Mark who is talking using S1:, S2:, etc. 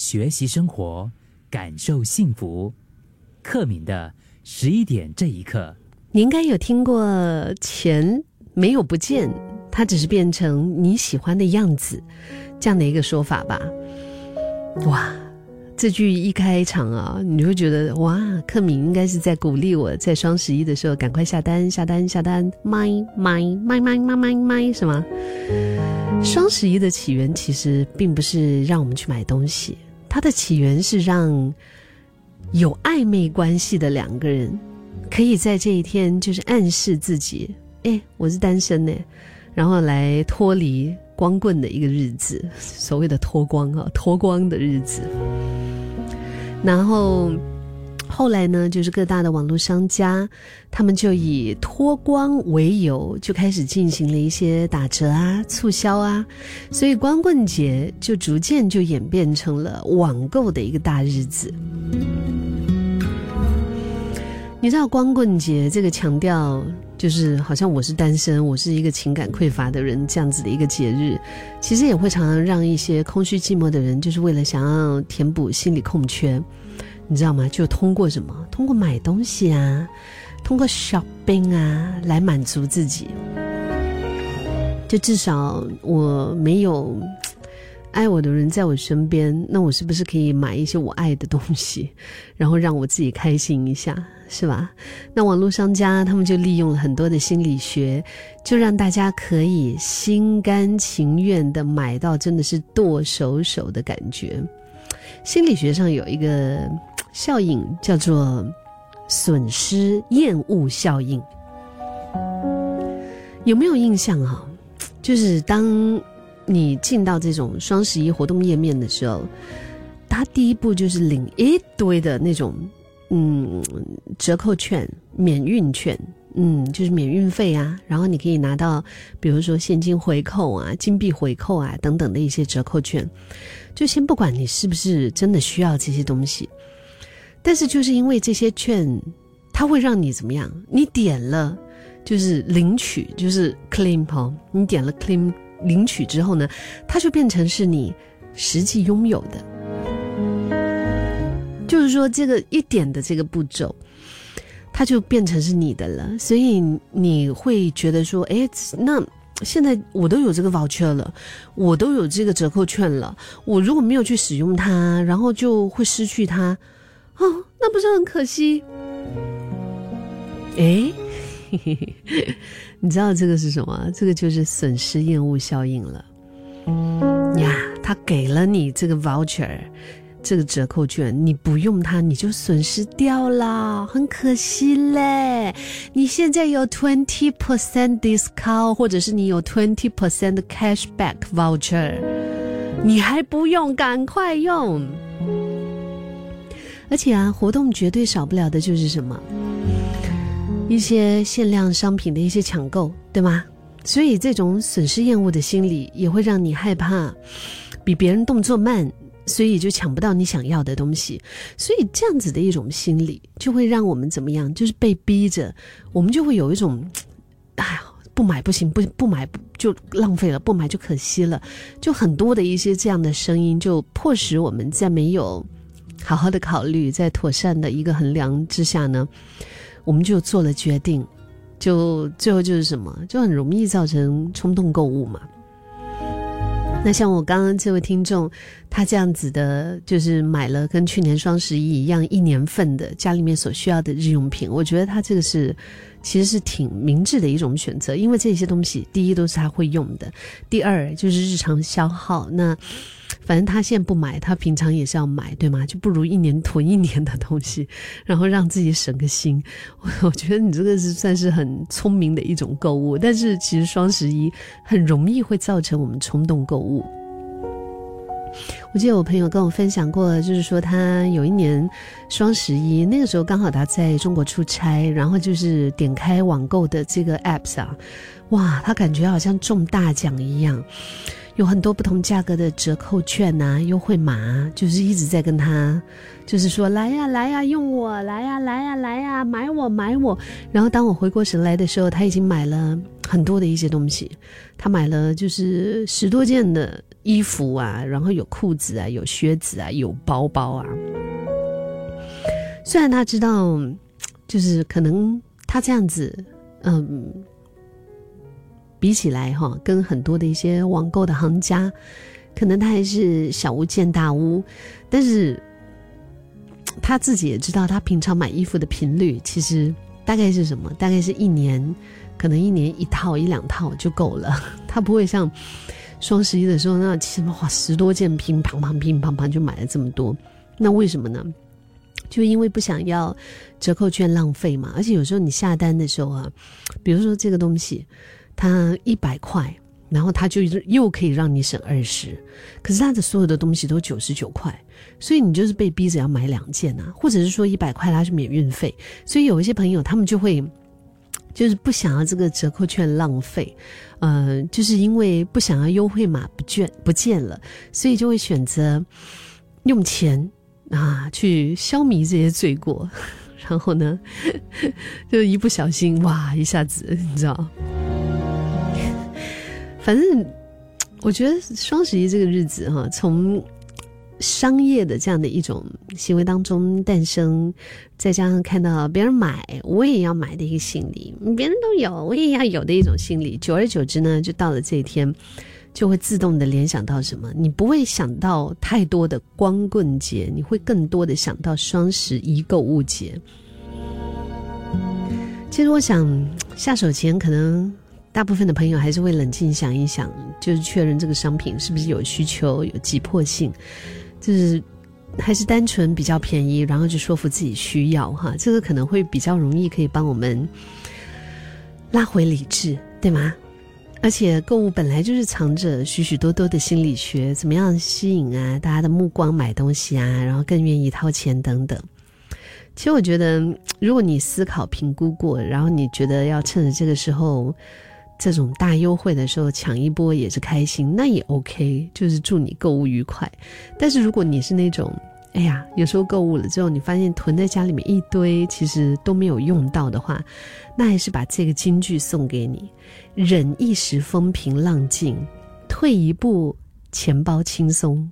S1: 学习生活，感受幸福。克敏的十一点这一刻，
S2: 你应该有听过“钱没有不见，它只是变成你喜欢的样子”这样的一个说法吧？哇！这句一开场啊，你会觉得哇，克敏应该是在鼓励我在双十一的时候赶快下单、下单、下单，买买买买买买买，是吗？双十一的起源其实并不是让我们去买东西，它的起源是让有暧昧关系的两个人可以在这一天就是暗示自己，哎，我是单身呢，然后来脱离光棍的一个日子，所谓的脱光啊，脱光的日子。然后，后来呢，就是各大的网络商家，他们就以脱光为由，就开始进行了一些打折啊、促销啊，所以光棍节就逐渐就演变成了网购的一个大日子。你知道光棍节这个强调，就是好像我是单身，我是一个情感匮乏的人这样子的一个节日，其实也会常常让一些空虚寂寞的人，就是为了想要填补心理空缺，你知道吗？就通过什么？通过买东西啊，通过 shopping 啊，来满足自己。就至少我没有。爱我的人在我身边，那我是不是可以买一些我爱的东西，然后让我自己开心一下，是吧？那网络商家他们就利用了很多的心理学，就让大家可以心甘情愿的买到真的是剁手手的感觉。心理学上有一个效应叫做损失厌恶效应，有没有印象啊？就是当。你进到这种双十一活动页面的时候，他第一步就是领一堆的那种，嗯，折扣券、免运券，嗯，就是免运费啊。然后你可以拿到，比如说现金回扣啊、金币回扣啊等等的一些折扣券。就先不管你是不是真的需要这些东西，但是就是因为这些券，它会让你怎么样？你点了就是领取，就是 claim，你点了 claim。领取之后呢，它就变成是你实际拥有的，就是说这个一点的这个步骤，它就变成是你的了。所以你会觉得说，哎，那现在我都有这个 voucher 了，我都有这个折扣券了，我如果没有去使用它，然后就会失去它，哦，那不是很可惜？哎。你知道这个是什么？这个就是损失厌恶效应了。呀，他给了你这个 voucher，这个折扣券，你不用它，你就损失掉了，很可惜嘞。你现在有 twenty percent discount，或者是你有 twenty percent cashback voucher，你还不用，赶快用。而且啊，活动绝对少不了的就是什么？一些限量商品的一些抢购，对吗？所以这种损失厌恶的心理也会让你害怕，比别人动作慢，所以就抢不到你想要的东西。所以这样子的一种心理，就会让我们怎么样？就是被逼着，我们就会有一种，哎呀，不买不行，不不买就浪费了，不买就可惜了。就很多的一些这样的声音，就迫使我们在没有好好的考虑，在妥善的一个衡量之下呢。我们就做了决定，就最后就是什么，就很容易造成冲动购物嘛。那像我刚刚这位听众，他这样子的，就是买了跟去年双十一一样一年份的家里面所需要的日用品，我觉得他这个是其实是挺明智的一种选择，因为这些东西第一都是他会用的，第二就是日常消耗那。反正他现在不买，他平常也是要买，对吗？就不如一年囤一年的东西，然后让自己省个心。我 我觉得你这个是算是很聪明的一种购物，但是其实双十一很容易会造成我们冲动购物。我记得我朋友跟我分享过，就是说他有一年双十一那个时候刚好他在中国出差，然后就是点开网购的这个 apps 啊，哇，他感觉好像中大奖一样。有很多不同价格的折扣券呐，优惠码，就是一直在跟他，就是说来呀来呀，用我来呀来呀来呀，买我买我。然后当我回过神来的时候，他已经买了很多的一些东西，他买了就是十多件的衣服啊，然后有裤子啊，有靴子啊，有包包啊。虽然他知道，就是可能他这样子，嗯，比起来哈，跟很多的一些网购的行家，可能他还是小巫见大巫，但是他自己也知道，他平常买衣服的频率其实大概是什么？大概是一年，可能一年一套一两套就够了，他不会像。双十一的时候，那什么哇十多件，乒乓乓乒乓乓就买了这么多，那为什么呢？就因为不想要折扣券浪费嘛。而且有时候你下单的时候啊，比如说这个东西他一百块，然后他就又可以让你省二十，可是他的所有的东西都九十九块，所以你就是被逼着要买两件啊，或者是说一百块它是免运费，所以有一些朋友他们就会。就是不想要这个折扣券浪费，呃，就是因为不想要优惠码不见不见了，所以就会选择用钱啊去消弭这些罪过，然后呢，就一不小心哇，一下子你知道，反正我觉得双十一这个日子哈，从。商业的这样的一种行为当中诞生，再加上看到别人买，我也要买的一个心理，别人都有，我也要有的一种心理。久而久之呢，就到了这一天，就会自动的联想到什么？你不会想到太多的光棍节，你会更多的想到双十一购物节。其实我想下手前，可能大部分的朋友还是会冷静想一想，就是确认这个商品是不是有需求、有急迫性。就是还是单纯比较便宜，然后就说服自己需要哈，这个可能会比较容易可以帮我们拉回理智，对吗？而且购物本来就是藏着许许多多的心理学，怎么样吸引啊大家的目光买东西啊，然后更愿意掏钱等等。其实我觉得，如果你思考评估过，然后你觉得要趁着这个时候。这种大优惠的时候抢一波也是开心，那也 OK，就是祝你购物愉快。但是如果你是那种，哎呀，有时候购物了之后，你发现囤在家里面一堆，其实都没有用到的话，那还是把这个金句送给你：忍一时风平浪静，退一步钱包轻松。